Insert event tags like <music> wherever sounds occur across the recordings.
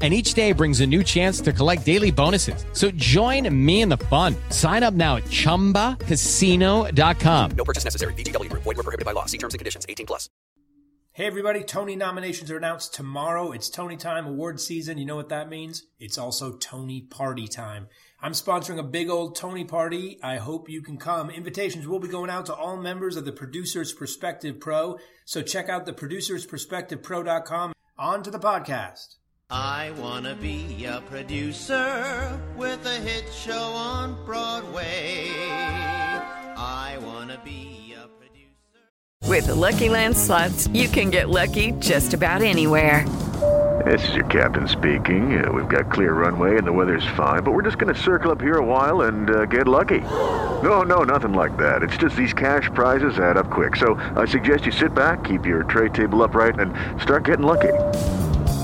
and each day brings a new chance to collect daily bonuses. So join me in the fun. Sign up now at ChumbaCasino.com. No purchase necessary. VGW Group. Void were prohibited by law. See terms and conditions. 18 plus. Hey everybody, Tony nominations are announced tomorrow. It's Tony time, award season. You know what that means? It's also Tony party time. I'm sponsoring a big old Tony party. I hope you can come. Invitations will be going out to all members of the Producers Perspective Pro. So check out the producersperspectivepro.com. On to the podcast. I wanna be a producer with a hit show on Broadway. I wanna be a producer. With the Lucky Land slots, you can get lucky just about anywhere. This is your captain speaking. Uh, we've got clear runway and the weather's fine, but we're just going to circle up here a while and uh, get lucky. No, no, nothing like that. It's just these cash prizes add up quick. So I suggest you sit back, keep your tray table upright, and start getting lucky.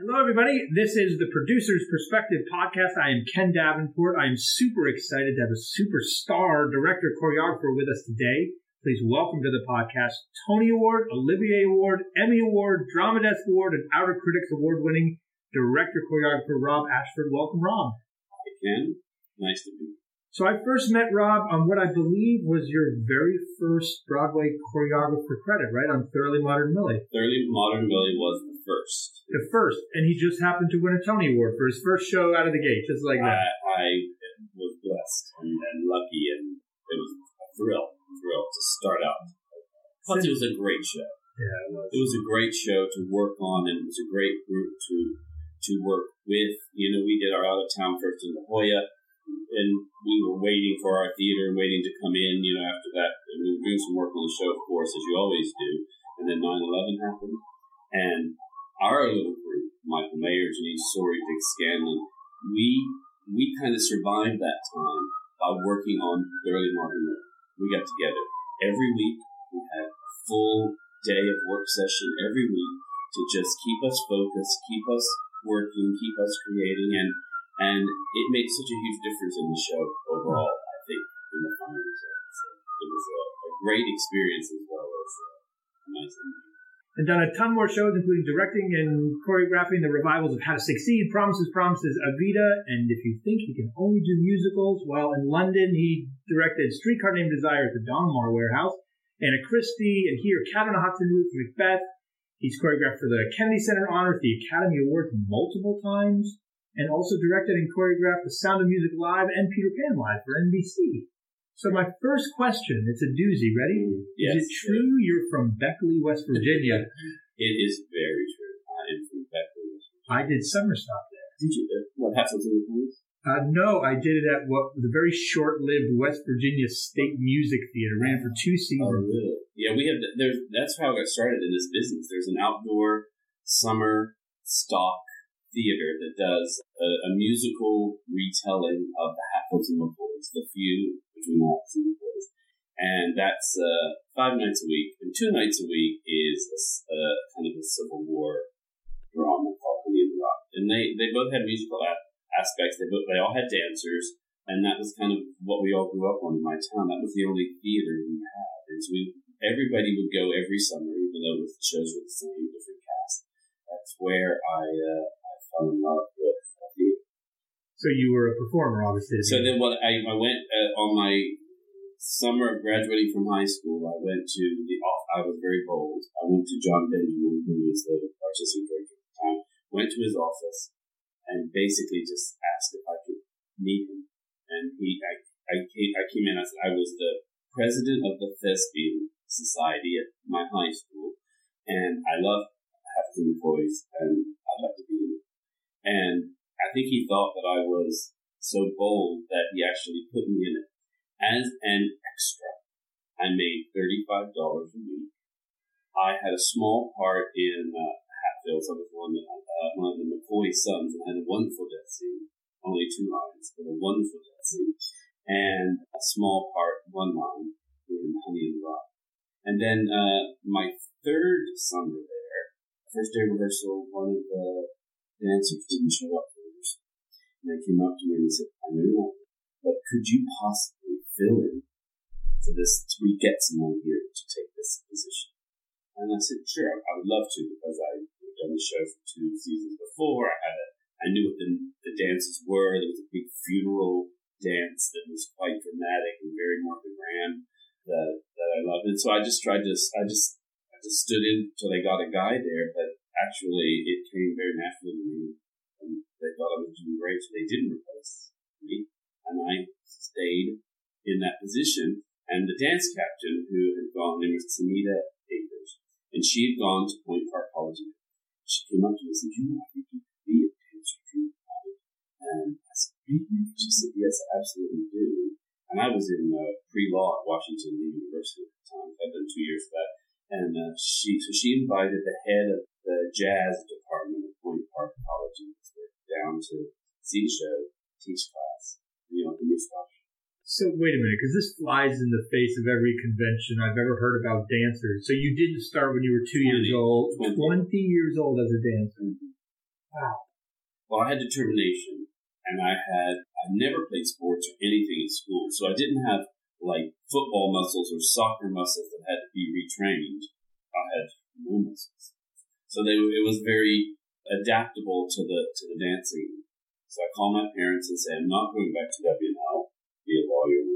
Hello, everybody. This is the Producer's Perspective podcast. I am Ken Davenport. I am super excited to have a superstar director choreographer with us today. Please welcome to the podcast Tony Award, Olivier Award, Emmy Award, Drama Desk Award, and Outer Critics Award winning director choreographer Rob Ashford. Welcome, Rob. Hi, Ken. Nice to be. So I first met Rob on what I believe was your very first Broadway choreographer credit, right? On Thoroughly Modern Millie. Thoroughly Modern Millie was first. The first. And he just happened to win a Tony Award for his first show out of the gate, just like that. I, I was blessed and, and lucky, and it was a thrill, thrill to start out. Plus, it was a great show. Yeah, it was. It was a great show to work on, and it was a great group to to work with. You know, we did our out of town first in La Jolla and we were waiting for our theater, waiting to come in, you know, after that. And we were doing some work on the show, of course, as you always do. And then 9 11 happened. And our little group, Michael Mayer, Jeanine Tesori, Dick Scanlon, we we kind of survived that time by working on the early modern. We got together every week. We had a full day of work session every week to just keep us focused, keep us working, keep us creating, and and it made such a huge difference in the show overall. I think in the final result, so it was a, a great experience as well as uh, a nice interview. And done a ton more shows, including directing and choreographing the revivals of How to Succeed, Promises, Promises, Evita, and If You Think He Can Only Do Musicals, while in London he directed Streetcar Named Desire at the Donmar Warehouse, Anna Christie, and here Cat on a Hot Tin Roof, Macbeth. He's choreographed for the Kennedy Center Honors, the Academy Awards multiple times, and also directed and choreographed The Sound of Music Live and Peter Pan Live for NBC. So my first question, it's a doozy. Ready? Yes. Is it true you're from Beckley, West Virginia? <laughs> It is very true. I am from Beckley. West Virginia. I did summer stop there. Did you? Uh, what Hassles in the Police? Uh, no, I did it at what the very short-lived West Virginia State Music Theater. Ran for two seasons. Oh, really? Yeah, we have. There's. That's how I got started in this business. There's an outdoor summer stock theater that does a, a musical retelling of the Hatfields and McCoys, the feud between the Hatfields and McCoys. and that's uh, five nights a week. And two nights a week is a, a kind of a Civil War drama called Honey in the Rock, and they they both had musical aspects. They both they all had dancers, and that was kind of what we all grew up on in my town. That was the only theater we had, and so we everybody would go every summer, even though the shows were the same, different cast. That's where I uh, I fell in love with. So you were a performer, obviously. So then, what I, I went uh, on my summer of graduating from high school. I went to the off. I was very bold. I went to John Benjamin, who was the artistic director at the time. Went to his office and basically just asked if I could meet him. And he, I, I came, I came in. I said I was the president of the thespian society at my high school, and I love having employees, and I'd like to be in it. And I think he thought that I was so bold that he actually put me in it as an extra. I made $35 a week. I had a small part in uh, Hatfields. I was one, uh, one of the McCoy sons and had a wonderful death scene. Only two lines, but a wonderful death scene. And a small part, one line, in Honey and the Rock. And then uh, my third summer there, first day rehearsal, one of the dancers didn't show up they came up to me and they said, I know you're but could you possibly fill in for this? We get someone here to take this position. And I said, sure, I would love to because I had done the show for two seasons before. I had a, I knew what the, the dances were. There was a big funeral dance that was quite dramatic and very Martha Graham that that I loved. And so I just tried to, I just, I just stood in till they got a guy there. But actually, it came very naturally to me, and they thought I was doing great, so they didn't replace me, and I stayed in that position. And the dance captain who had gone, named was Tanita Akers, and she had gone to Point Park College. She came up to me and said, "You know, I think you could be a you wanted." And I said, "Really?" She said, "Yes, I absolutely do." And I was in uh, pre-law at Washington University at the time. I'd done two years of that. And uh, she, so she invited the head of the jazz to see the show, teach class, you know, the new scholarship. So wait a minute, because this flies in the face of every convention I've ever heard about dancers. So you didn't start when you were two years old, 20. twenty years old as a dancer. Wow. Well, I had determination, and I had I never played sports or anything in school, so I didn't have like football muscles or soccer muscles that had to be retrained. I had no muscles, so they it was very adaptable to the to the dancing. So I call my parents and say "I'm not going back to WNL, to be a lawyer."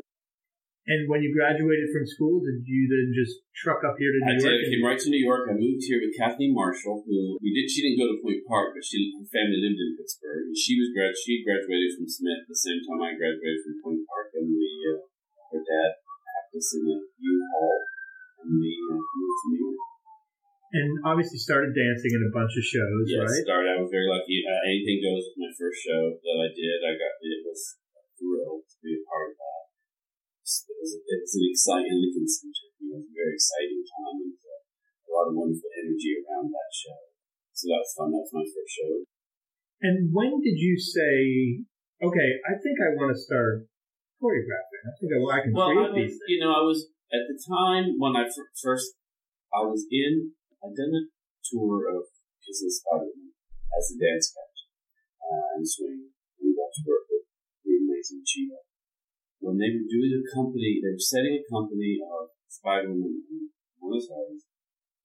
And when you graduated from school, did you then just truck up here to New did. York? I came right to New York. I moved here with Kathleen Marshall, who we did. She didn't go to Point Park, but she her family lived in Pittsburgh. And she was grad. She graduated from Smith the same time I graduated from Point Park, and we uh, her dad practiced in a U-Haul, and we uh, moved to New York. And obviously started dancing in a bunch of shows, Yes, right? started. I was very lucky. Uh, anything goes with my first show that I did. I got it was thrilled to be a part of that. It was it was an exciting Lincoln Center. You know, it was a very exciting time and uh, a lot of wonderful energy around that show. So that was fun. That was my first show. And when did you say, okay, I think I want to start choreographing? I think I, I can Well, I create was, these. you know, I was at the time when I fir- first I was in. I'd done a tour of Kiss of the Spider Woman as a dance captain uh, and swing. We got to work with the amazing Chita. When they were doing a company, they were setting a company of Spider-Man in Buenos Aires.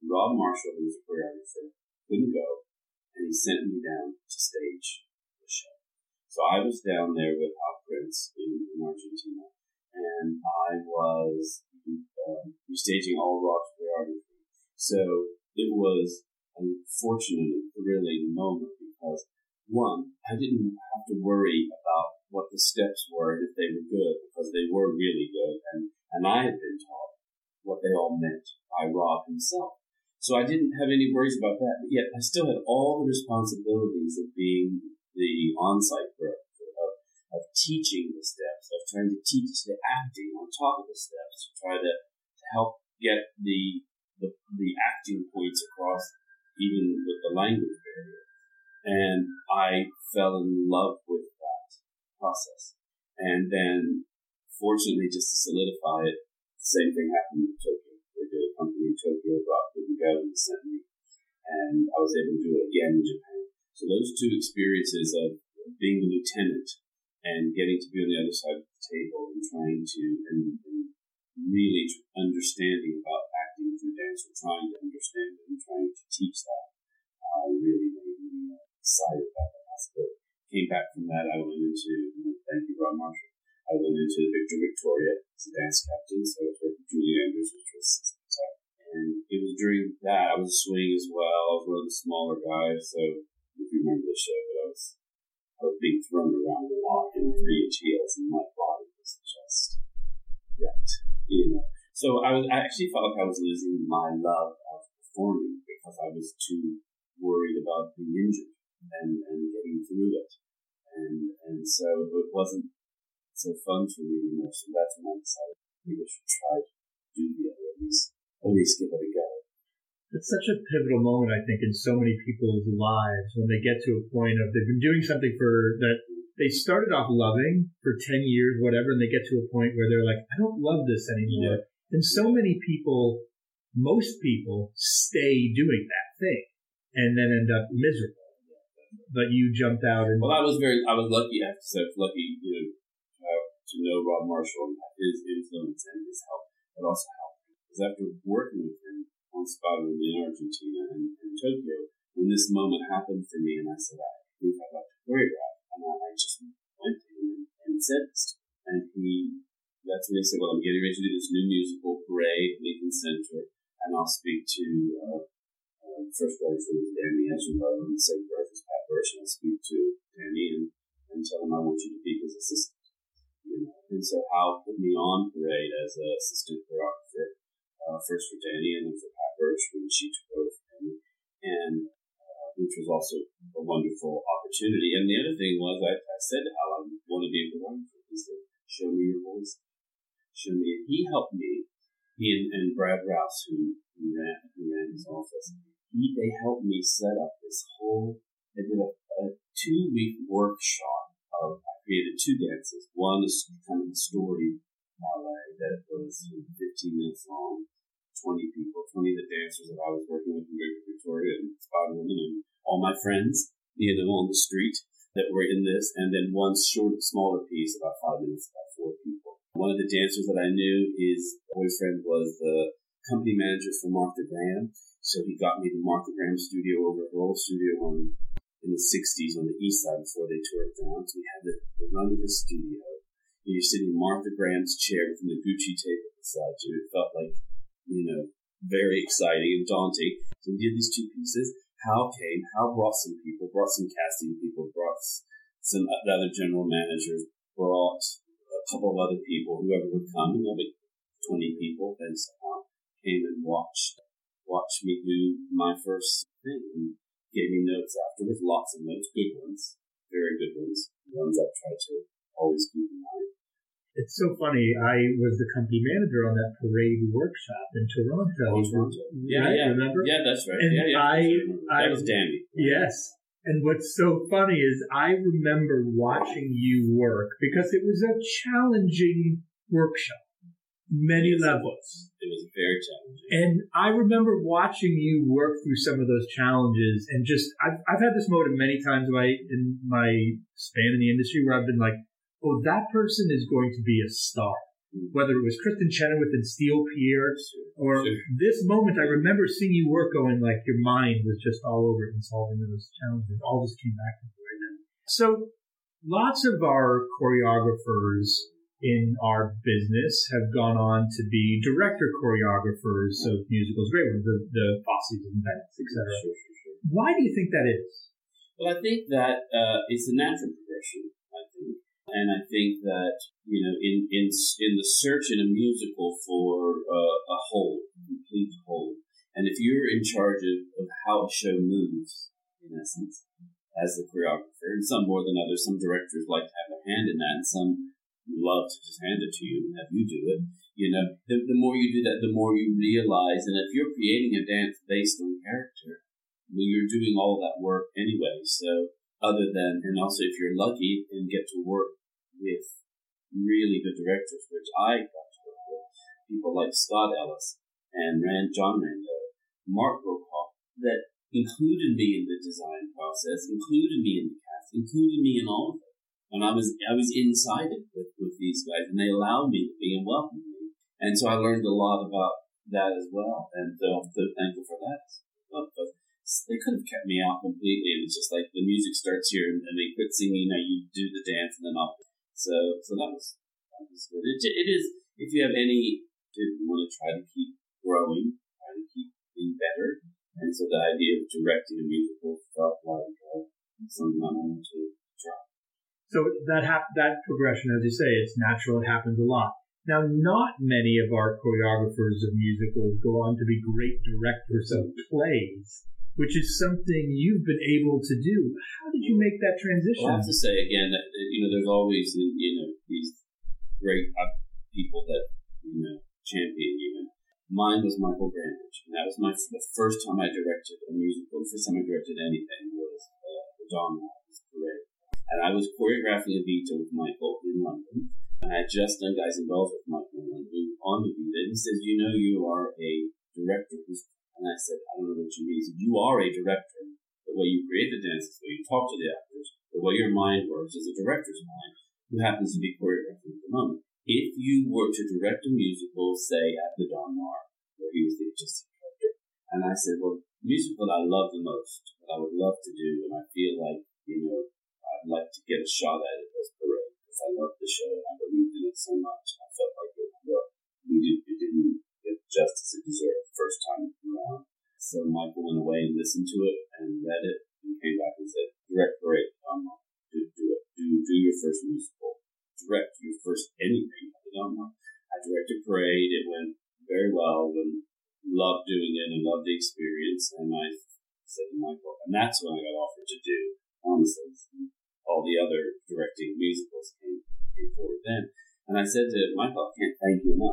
Rob Marshall, who was a choreographer, couldn't go, and he sent me down to stage the show. So I was down there with Hal Prince in, in Argentina, and I was um, restaging all Rob's choreography. So it was an fortunate and thrilling moment because one, I didn't have to worry about what the steps were and if they were good because they were really good, and and I had been taught what they all meant by Rob himself. So I didn't have any worries about that, but yet I still had all the responsibilities of being the on-site choreographer, of, of teaching the steps, of trying to teach the acting on top of the steps, to try to, to help get the, the the acting points across, even with the language barrier. And I fell in love with that process. And then, fortunately, just to solidify it, the same thing happened in Tokyo. They did a company in Tokyo, Rob didn't go, and sent me, and I was able to do it again in Japan. So those two experiences of being the lieutenant and getting to be on the other side of the table and trying to and, and really understanding about acting through dance or trying to understand it and trying to teach that uh, really made me excited about that aspect. Came back from that, I went into, thank you, Rob Marshall. I went into Victor Victoria as a dance captain, so I was with Julie Andrews, which was and it was during that I was a swing as well. I was one of the smaller guys, so if you remember the show, but I was I was being thrown around a lot in three heels, and my body was just wrecked. So I was I actually felt like I was losing my love of performing because I was too worried about being injured and, and getting through it. And and so it wasn't so fun for me anymore. So that's when I decided maybe I should try to do the other at least at least give it a go. It's such a pivotal moment, I think, in so many people's lives when they get to a point of they've been doing something for that they started off loving for 10 years, whatever, and they get to a point where they're like, I don't love this anymore. Yeah. And so many people, most people stay doing that thing and then end up miserable. But you jumped out and. Well, I was very, I was lucky, I have to say, lucky, you know, uh, to know Rob Marshall and his influence and his help, but also help. Because after working with him, on Spider in Argentina and, and Tokyo when this moment happened for me, and I said, I think I'd like to choreograph. And I, I just went to him and, and said this. And he, that's when he said, Well, I'm getting ready to do this new musical, Parade, Lincoln Center, and I'll speak to uh, uh, first for Danny Ezralow and second is Pat Birch, and I'll speak to Danny and, and tell him I want you to be his assistant. You know? And so Hal put me on Parade as an assistant choreographer uh, first for Danny and then for Pat Birch when she took over for him, and uh, which was also a wonderful opportunity. And the other thing was, I, I said to Hal, I want to be run for this thing. Show me your voice. Show me. And he helped me. He and, and Brad Rouse, who, ran who ran his office, he they helped me set up this whole. I did a, a two week workshop of. I created two dances. One is kind of a story ballet that was 15 minutes long, 20 people, 20 of the dancers that I was working with in Victoria and Spider Woman and all my friends, you know, on the street that were in this, and then one short, smaller piece, about five minutes, about four people. One of the dancers that I knew, his boyfriend was the company manager for Martha Graham, so he got me the Martha Graham studio over at Roll Studio on in the 60s on the east side before they tore it down. So we had the, the run of the studio and you're sitting in Martha Graham's chair with the Gucci tape beside you. It felt like, you know, very exciting and daunting. So we did these two pieces. Hal came. Hal brought some people, brought some casting people, brought some uh, other general managers, brought a couple of other people, whoever would come, know, like 20 people, and somehow came and watched, watched me do my first thing and gave me notes afterwards, lots of notes, good ones, very good ones, ones I've tried to always keep in mind. It's so funny. I was the company manager on that parade workshop in Toronto. Oh, Toronto. Yeah, yeah. Remember? Yeah, that's right. And yeah, yeah. I, that I was Danny. Yes. And what's so funny is I remember watching you work because it was a challenging workshop, many Yes, it levels. was. It was very challenging. And I remember watching you work through some of those challenges and just, I've, I've had this moment many times in my, in my span in the industry where I've been like, oh, that person is going to be a star. Whether it was Kristin Chenoweth and Steel Pier or this moment, I remember seeing you work going like your mind was just all over it and solving those challenges. All just came back to me right now. So lots of our choreographers in our business have gone on to be director choreographers of musicals, great ones, the, the Fosse's and etc. Why do you think that is? Well, I think that uh, it's a natural progression. I think, and I think that you know, in in in the search in a musical for uh, a whole, complete whole, and if you're in charge of, of how a show moves, in essence, as the choreographer, and some more than others, some directors like to have a hand in that, and some love to just hand it to you and have you do it. You know, the, the more you do that, the more you realize, and if you're creating a dance based on character, well, you're doing all that work anyway. So other than, and also if you're lucky and get to work with really good directors, which I got to work with, people like Scott Ellis and Rand, John Rando, Mark Brokaw, that included me in the design process, included me in the cast, included me in all of it. And I was I was inside it with, with these guys, and they allowed me to be and welcomed me. And so I learned a lot about that as well, and uh, I'm so thankful for that. But they could have kept me out completely, It was just like the music starts here, and, and they quit singing, now you do the dance, and then I'll. So so that was that was good. It, it is if you have any, if you want to try to keep growing, try to keep being better, and so the idea of directing a musical felt like uh, something I wanted to try. So that hap- that progression, as you say, it's natural. It happens a lot. Now, not many of our choreographers of musicals go on to be great directors of plays, which is something you've been able to do. How did you make that transition? Well, I have to say again that you know there's always you know these great people that you know champion you. And mine was Michael Grandage, and that was my the first time I directed a musical. The first time I directed anything was uh, the Don Parade, and I was choreographing Evita with Michael in London. And I had just done Guys and Dolls with Michael we were on Evita. And he says, "You know, you are a director." And I said, "I don't know what you mean." He said, "You are a director. The way you create the dances, the way you talk to the actors, the way your mind works is a director's mind who happens to be choreographing at the moment. If you were to direct a musical, say at the Donmar, where he was the artistic director, and I said, well, the musical that I love the most, that I would love to do, and I feel like, you know, I'd like to get a shot at it was Parade, because I love the show and I believed in it so much. Listened to it and read it and came back and said, direct Parade, Don Do, do it. Do, do your first musical direct your first anything the Donmar. I directed Parade. It went very well and loved doing it and loved the experience. And I said to Michael, and that's when I got offered to do, all the other directing musicals came, came forward then. And I said to Michael, I can't thank you enough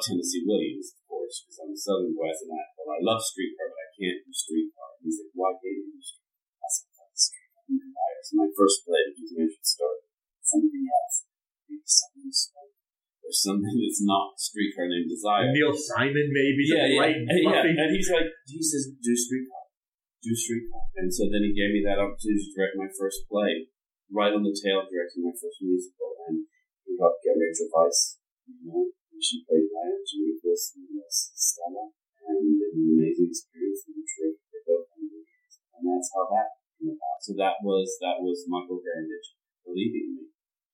love Tennessee Williams, of course, because I'm a Southern boy, and I, well, I love streetcar, but I can't do streetcar. He's like, why can't you do streetcar? I said, streetcar. I'm So my first play, the should start something else. Maybe something small. Or something that's not streetcar named Desire. Neil Simon, maybe. Yeah, yeah. Light, and, yeah. And he's like, he says, do streetcar. Do streetcar. And so then he gave me that opportunity to direct my first play, right on the tail of directing my first musical. And he helped get Rachel Weisz, you know, she played Blanche and Nicholas and Stella, and it was an amazing experience and terrific for both movies. And that's how that came about. So that was that was Michael Grandage believing me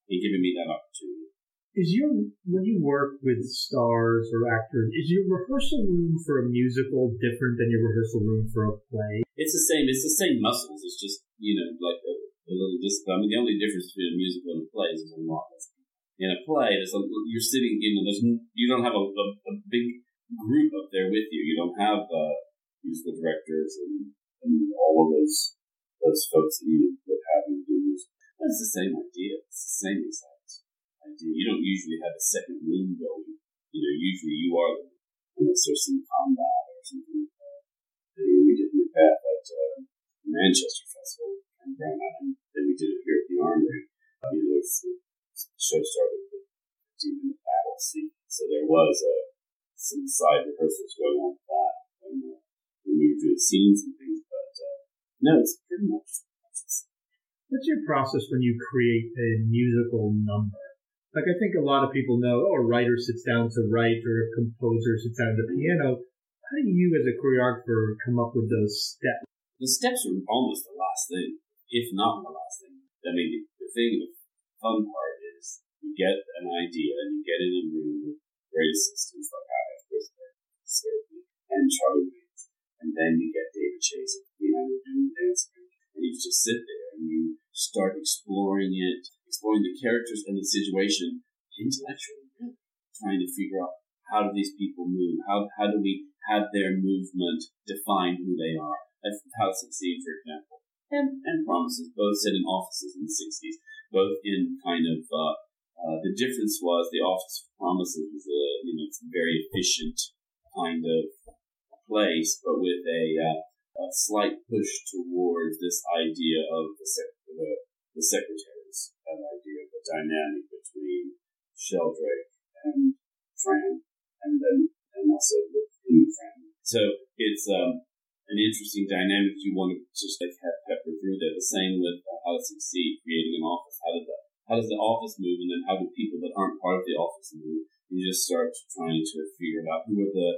and giving me that opportunity. Is your when you work with stars or actors, is your rehearsal room for a musical different than your rehearsal room for a play? It's the same. It's the same muscles. It's just you know like a, a little discipline. I mean, the only difference between a musical and a play is a lot less in a play, a, you're sitting, you know, there's, you don't have a, a, a big group up there with you. You don't have uh, musical directors and, and all of those those folks that you would have do music. It's the same idea. It's the same exact idea. You don't usually have a second room going. You know, usually you are the unless there's some combat or something like that. We did Macbeth at uh, Manchester Festival and then we did it here at the Armory. You know, show started with 15 minute battle scene. So there was uh, some side rehearsals going on with that when, uh, when we were doing scenes and things. But uh, no, it's pretty much. What's your process when you create a musical number? Like I think a lot of people know, oh, a writer sits down to write or a composer sits down to piano. How do you, as a choreographer, come up with those steps? The steps are almost the last thing, if not the last thing. I mean, the thing, the fun part you get an idea and you get in a room with great assistants like I have, Chris and Charlie Waynes, and then you get David Chase the piano doing dance, and you just sit there and you start exploring it, exploring the characters and the situation intellectually, trying to figure out how do these people move, how how do we have their movement define who they are. That's how succeed, for example. And, and promises, both set in offices in the 60s, both in kind of uh, uh, the difference was the Office of Promises was a you know it's a very efficient kind of place, but with a, uh, a slight push towards this idea of the, the the secretaries an idea of the dynamic between Sheldrake and Fran, and then and also within Fran. So it's um, an interesting dynamic you want to just like have pepper through there. The same with uh, how to succeed, creating an office. How does the how does the office move, and then how do people that aren't part of the office move? You just start trying to figure out who are the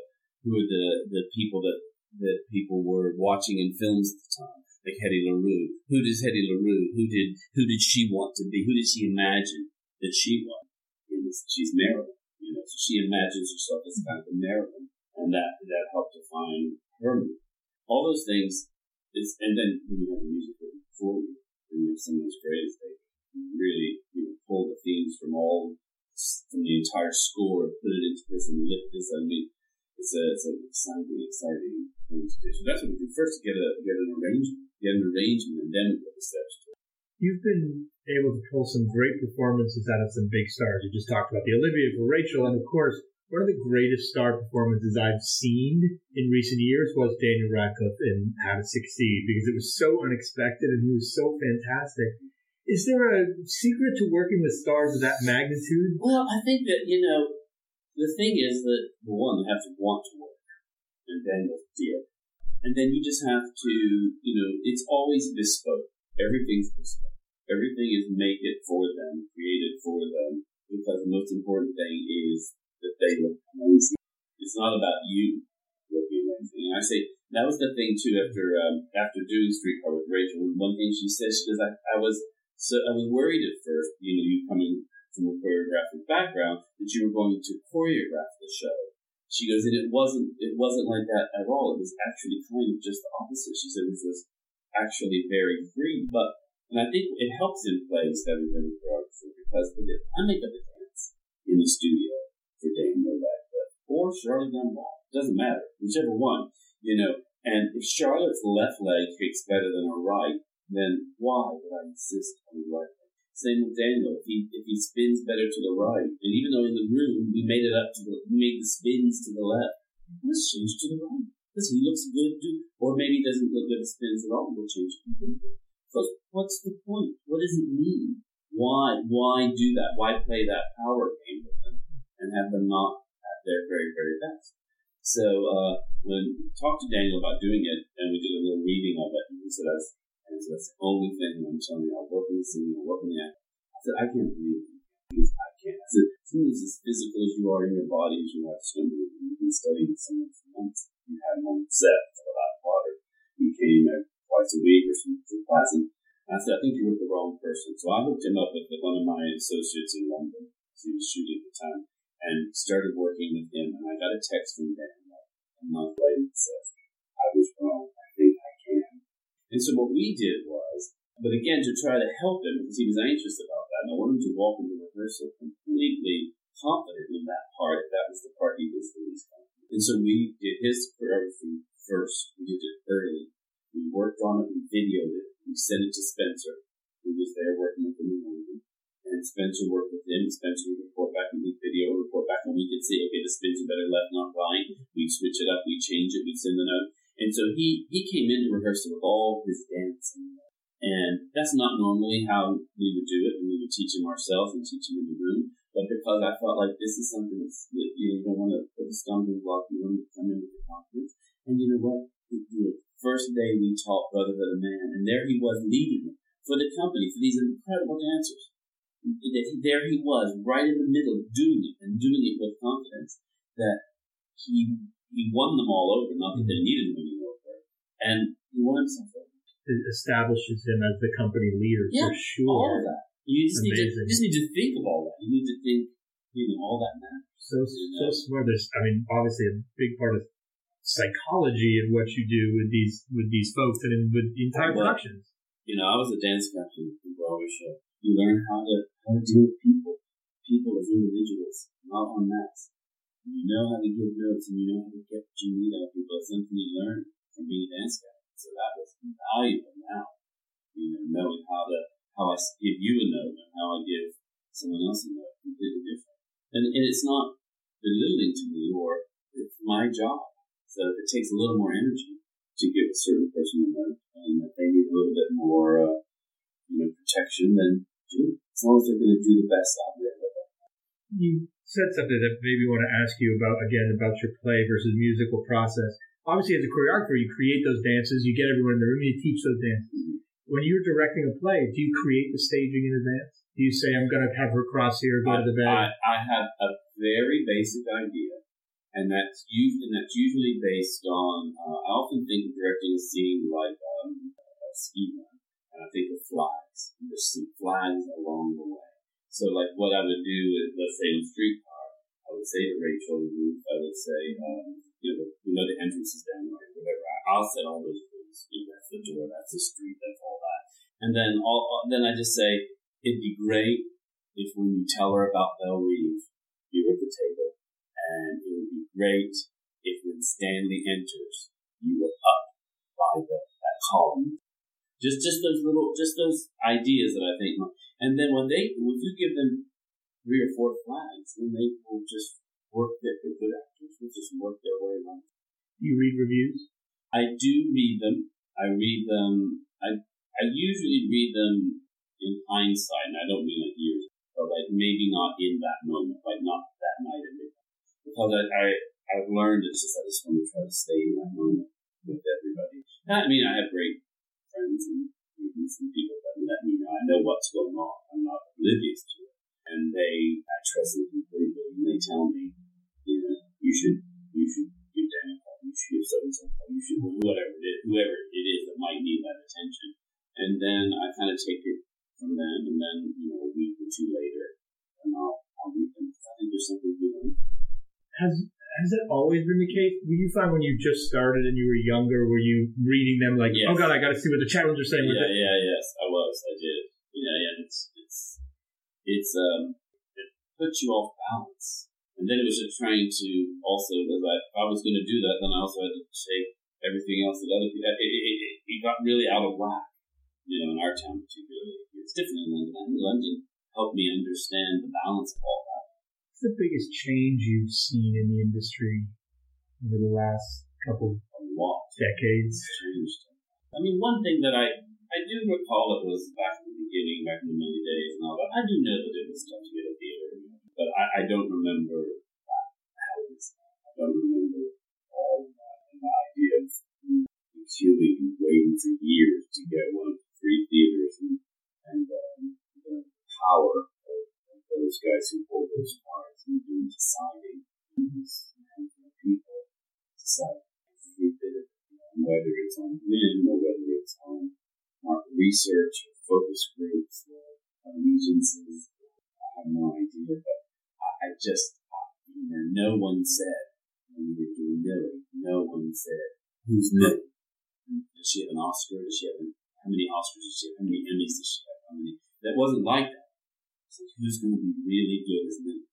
who are the the people that that people were watching in films at the time like Hedy LaRue. Who does Hedy LaRue? Who did who did she want to be? Who did she imagine that she was? She's Marilyn, you know. So she imagines herself as kind of a Marilyn, and that that helped define her. All those things is, and then you have the music for you, and you have someone as great as they really you know pull the themes from all from the entire score and put it into this and lift this. I mean, it's a it's an exciting, exciting thing to do. So that's what we do first: get a get an arrangement get an arrangement and then put the steps to it. You've been able to pull some great performances out of some big stars. You just talked about the Olivier for Rachel, and of course, one of the greatest star performances I've seen in recent years was Daniel Radcliffe in How to Succeed because it was so unexpected and he was so fantastic. Is there a secret to working with stars of that magnitude? Well, I think that, you know, the thing is that, one, they have to want to work. And then Daniel did. And then you just have to, you know, it's always bespoke. Everything's bespoke. Everything is make it for them, created for them, because the most important thing is that they look amazing. It's not about you looking amazing. And I say that was the thing too after um, after doing Streetcar with Rachel. One thing she said, she goes, I, I was so I was worried at first, you know, you coming from a choreographic background, that you were going to choreograph the show she goes, and it wasn't, it wasn't like that at all. It was actually kind of just the opposite. She said, which was actually very free. But, and I think it helps in plays having been a choreographer because I make up the dance in the studio for Daniel Radcliffe or Charlotte Dunbar. Doesn't matter, whichever one, you know. And if Charlotte's left leg kicks better than her right, then why would I insist on the right same with Daniel. If he if he spins better to the right, and even though in the room we made it up to the we made the spins to the left, let's change to the right because he looks good. Do or maybe doesn't look good at spins at all. We'll change completely. Because what's the point? What does it mean? Why why do that? Why play that power game with them and have them not at their very very best? So uh, when we talked to Daniel about doing it, and we did a little reading of it, and he said, and that's the only thing I'm telling you. I'll work on the singing, I'll work on the acting. I said, I can't believe. I can't. I said, someone as physical as you are in your body as you have swim with, you've been studying with someone for months. You had him on set for the hot water. He came twice a week or something class. And I said, I think you're with the wrong person. So I hooked him up with one of my associates in London. He was shooting at the time and started working with him. And I got a text from Dan a month later that says, I was wrong. And so what we did was, but again, to try to help him because he was anxious about that, and I wanted him to walk into rehearsal completely confident in that part. That was the part he was the least confident. And so we did his choreography first. We did it early. We worked on it. We videoed it. We sent it to Spencer, who was there working with him in London. And Spencer worked with him. Spencer would report back and we video, report back, and we could say, okay, the spins are better left, not right. We'd switch it up. We'd change it. We'd send the note. And so he, he came into rehearsal with all his dancing. And that's not normally how we would do it. And we would teach him ourselves and teach him in the room. But because I felt like this is something that's, that, you, know, you don't want to put a stumbling block, you want to come in with the confidence. And you know what? The first day we taught Brotherhood of Man, and there he was leading it for the company, for these incredible dancers. There he was, right in the middle, doing it and doing it with confidence. That he he won them all over. Not that they mm-hmm. needed winning over, and he won himself over. It establishes him as the company leader yeah, for sure. All of that. You just need, to, you just need to think of all that. You need to think, you know, all that matters. So so smart. There's, I mean, obviously a big part of psychology in what you do with these with these folks and in, with the entire well, productions. You know, I was a dance captain in Broadway show. You learn how to how to deal with people, people as individuals, not on mass you know how to give notes and you know how to get what you need out of people. It's something you learn from being a dance guy. So that was valuable now. You know, knowing how to how I give you a note and how I give someone else a note completely different. And, and it's not belittling to me or it's my job. So it takes a little more energy to give a certain person a note and that they need a little bit more uh, you know, protection, then do. As long as they're going to do the best out there. You said something that maybe want to ask you about again about your play versus musical process. Obviously, as a choreographer, you create those dances, you get everyone in the room, you teach those dances. When you're directing a play, do you create the staging in advance? Do you say, "I'm going to have her cross here, go I, to the bed"? I, I have a very basic idea, and that's usually, and that's usually based on. Uh, I often think of directing a scene like um, a run, and I think of flags. There's some flags along the way. So, like, what I would do is, let's say, in streetcar, I would say to Rachel I would say, um, you know, we know the entrance is down right, whatever. I'll set all those rules. You know, that's the door, that's the street, that's all that. And then all, then I just say, it'd be great if when you tell her about Belle Reve, you were at the table, and it would be great if when Stanley enters, you were up by the, that column. Just, just those little, just those ideas that I think, and then when they, if you give them three or four flags, then they will just work their the good actors will just work their way around. you read reviews. I do read them. I read them. I I usually read them in hindsight, and I don't mean like years, but like maybe not in that moment, like not that night at midnight, because I, I I've learned it's just I just want to try to stay in that moment with everybody. I mean, I have great friends and even some people that let me know I know what's going on. I'm not oblivious to it, and they I trust them completely, and they tell me, you know, you should you should give Dan a call, you should give so and so call, you should whatever it is, whoever it is that might need that attention, and then I kind of take it from them, and then you know a week or two later, and I'll I'll read them. I think there's something to them. Has has that always been the case? Were you find when you just started and you were younger, were you reading them like, Yes. oh god, I got to see what the challenge are saying with Yeah, it? yeah, yes, I was, I did. Yeah, yeah, it's it's it's um it puts you off balance, and then it was just trying to also as I if I was going to do that, then I also had to take everything else that other people. It, it, it, it- it got really out of whack, you know, in our town particularly. It's different in London. I think London helped me understand the balance of all that. What's the biggest change you've seen in the industry over the last couple A lot decades? changed. I mean, one thing that I I do recall it was back in the beginning, back in the early days and all that. I do know that it was tough to get a theater, but I, I don't remember that how it was. I don't remember all that and the idea of queuing and waiting for years to get one of the three theaters and and um, the power those guys who hold those cards and do deciding these handful people decide every bit of it, whether it's on whim or whether it's on market research or focus groups or allegiances. I have no idea, but I, I just, you know, no one said when we were doing Millie, no one said, who's Millie? Does she have an Oscar? Does she have an, how many Oscars does she have? How many Emmys does she have? How many? That wasn't like that. Like, who's going to be really good as Millie?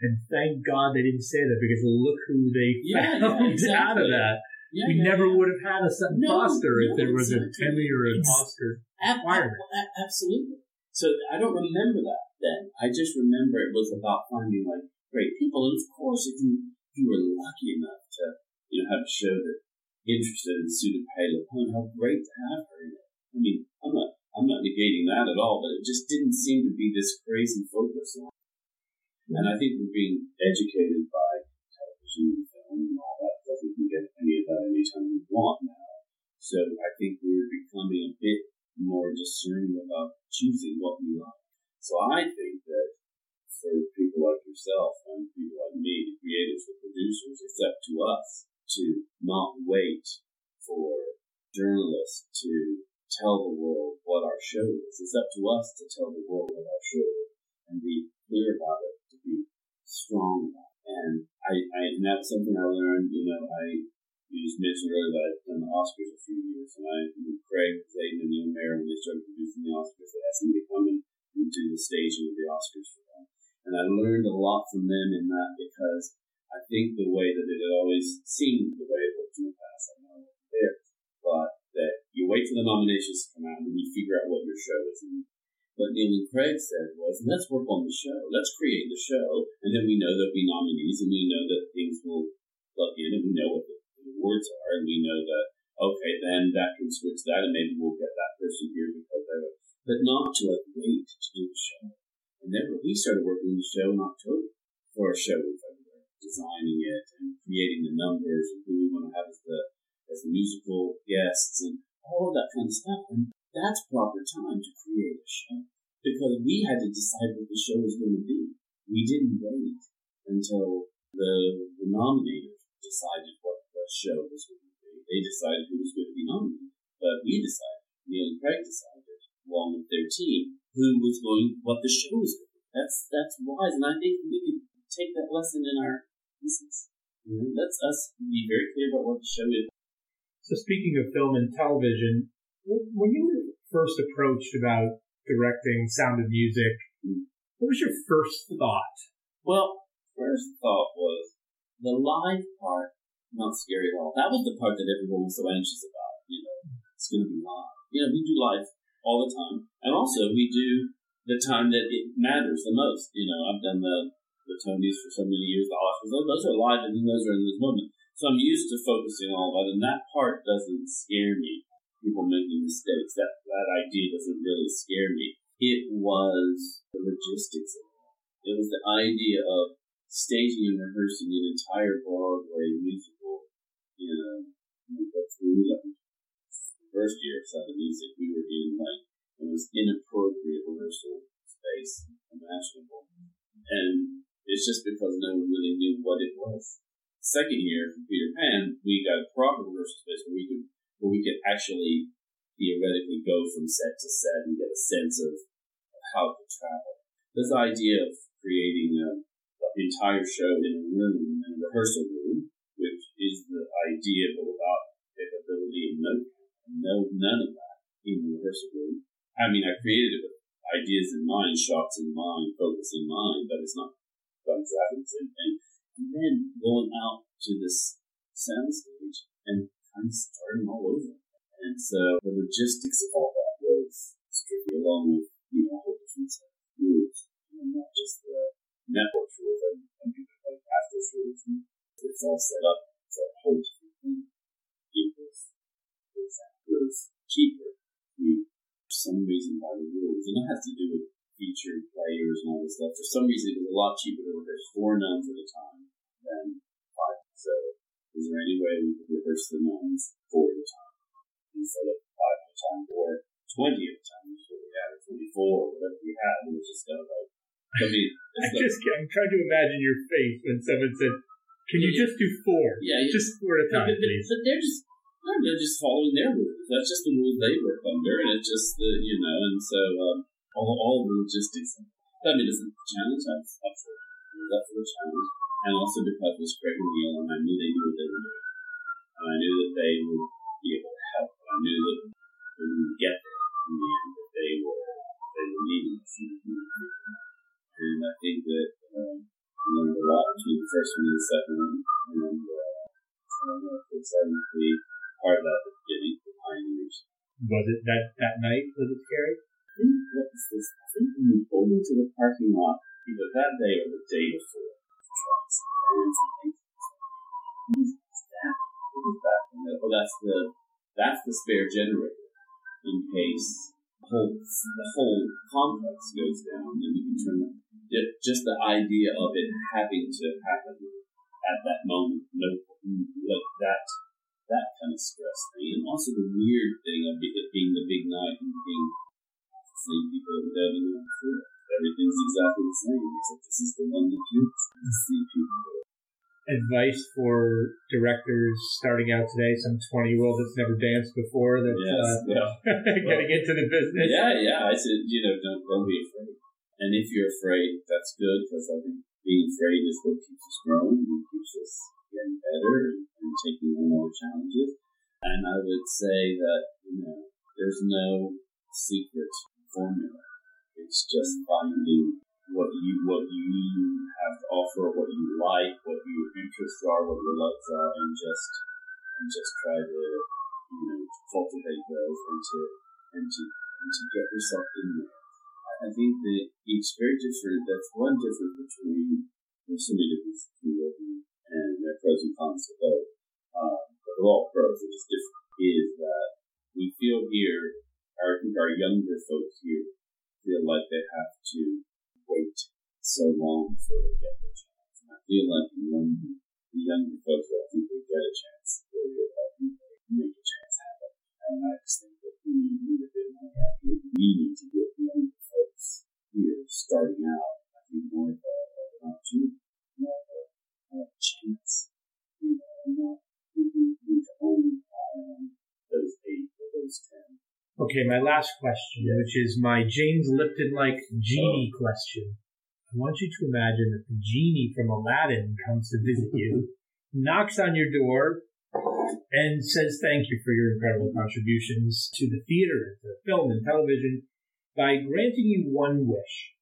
And thank God they didn't say that because look who they Yeah, found yeah, exactly. out of that. Yeah, we never would have had a Sutton No, Foster if there was exactly. an Emmy or an Oscar. Ab- ab- ab- absolutely. So I don't remember that then. I just remember it was about finding like great people, and of course, if you if you were lucky enough to you know have a show that interested and suited Patti LuPone, how great to have her negating that at all, but it just didn't seem to be this crazy focus on. And I think we're being educated by television and film and all that stuff. We can get any of that anytime we want now. So I think we're becoming a bit more discerning about choosing what we like. So I think that for people like yourself and people like me, the creatives, the producers, it's up to us to not wait for journalists to tell the world what our show is. It's up to us to tell the world what our show is and be clear about it, to be strong about it. And I, I and that was something I learned, you know, I you just mentioned earlier that I've done the Oscars a few years, and I, know, Craig Zadan and Neil Meron, when they started producing the Oscars, they asked me to come in and do the staging of the Oscars for them. And I learned a lot from them in that because I think the way that it always seemed the way it worked in the past, I know there, but that you wait for the nominations to come out and then you figure out what your show is. And what Neil and Craig said was, let's work on the show. Let's create the show. And then we know there'll be nominees and we know that things will plug in and we know what the, awards are and we know that, okay, then that can switch that and maybe we'll get that person here because they're, but not to like wait to do the show. And then we started working on the show in October for a show in February, designing it and creating the numbers and who we want to have as the as musical guests and all of that kind of stuff. And that's proper time to create a show because we had to decide what the show was going to be. We didn't wait until the, the nominators decided what the show was going to be. They decided who was going to be nominated, but we decided. Neil and Craig decided, along with their team, who was going, what the show was going to be. That's that's wise, and I think we can take that lesson in our business. Know, let's us be very clear about what the show is. So speaking of film and television, when you were first approached about directing Sound of Music, what was your first thought? Well, first thought was the live part, not scary at all. That was the part that everyone was so anxious about. You know, it's going to be live. You know, we do live all the time, and also we do the time that it matters the most. You know, I've done the the Tonys for so many years, the Oscars. Those are live, and then those are in this moment. So I'm used to focusing on that, and that part doesn't scare me. People making mistakes, that that idea doesn't really scare me. It was the logistics of it. It was the idea of staging and rehearsing an entire Broadway musical we left. The first year of of Music, we were in like it was inappropriate rehearsal space imaginable. And it's just because no one really knew what it was. Second year for Peter Pan, we got a proper rehearsal space where we could where we could actually theoretically go from set to set and get a sense of, of how to travel. This idea of creating an entire show in a room, in a rehearsal room, which is the idea but without capability and no, no none of that in the rehearsal room. I mean, I created it with ideas in mind, shots in mind, focus in mind, but it's not exactly the same thing. And then going out to this soundstage and kind of starting all over. And so the logistics of all that was strictly along with, you know, a whole different rules and not just the network rules and, and like AFTRA's rules. And it's all set up for a whole different thing. It was, it was cheaper. I mean, for some reason by the rules, and it has to do with featured players and all this stuff. For some reason, it was a lot cheaper to rehearse four nuns than trying to imagine your face when someone said, "Can you just do four? Yeah, yeah. just four at a time, but, please." but they're just no, they're just following their rules. That's just the rules they work under, and it's just the you know, and so um, all all the logistics. I mean, it's a challenge. I was up for it. I was up for the challenge, and also because it was Craig Neil, and I knew part of that at the beginning, the pioneers. Was it that that night? Was it scary? I think what was this? I think when we pulled into the parking lot, either that day or the day before, trucks and vans and things. What is that? What is that? Oh, that's the that's the spare generator in case the whole the whole complex goes down, and we can turn that just the idea of it having to happen at that moment, no, like that kind of stress thing, and also the weird thing of it being the big night and being the same people that there the night before. Everything's exactly the same, except this is the one that you see people. Advice for directors starting out today, some 20 year old that's never danced before that's Yes, uh, yeah. <laughs> getting into the business. Yeah, yeah. I said, you know, don't don't be afraid. And if you're afraid, that's good because I think being afraid is what keeps us growing and keeps us getting better and, and taking on more challenges. And I would say that you know, there's no secret formula. It's just finding what you what you have to offer, what you like, what your interests are, what your loves are, and just and just try to you know cultivate those and to and to and to get yourself in there. I think that it's very different. That's one difference between there's so many differences between working and there are pros and cons of both. But all pros. They're just different. Is that we feel here I think our younger folks here feel like they have to wait so long before they get their chance. And I feel like the younger, the younger folks, I think they get a chance. They, I think they make a chance happen. And I just think that we need a bit more out here. We need to get the younger folks here starting out. I think more of a, an opportunity, more of a chance. You know, not Okay, my last question, which is my James Lipton like genie oh. question. I want you to imagine that the genie from Aladdin comes to visit you, <laughs> knocks on your door, and says thank you for your incredible contributions to the theater, to film and television by granting you one wish.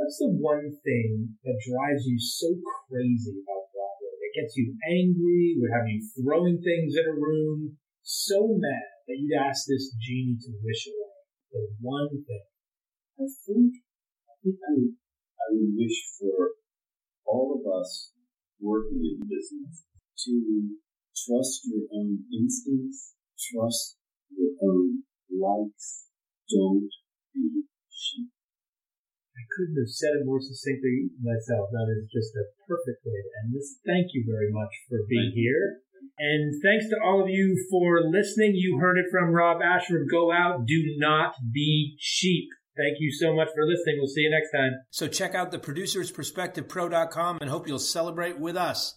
What's the one thing that drives you so crazy about Broadway? That gets you angry, would have you throwing things in a room, so mad that you'd ask this genie to wish away. The one thing. I think, I think I would, I would wish for all of us working in business to trust your own instincts, trust your own likes, don't be sheep. I couldn't have said it more succinctly myself. That is just a perfect way to end this. Thank you very much for being here. And thanks to all of you for listening. You heard it from Rob Ashford. Go out. Do not be cheap. Thank you so much for listening. We'll see you next time. So check out the producersperspectivepro.com and hope you'll celebrate with us.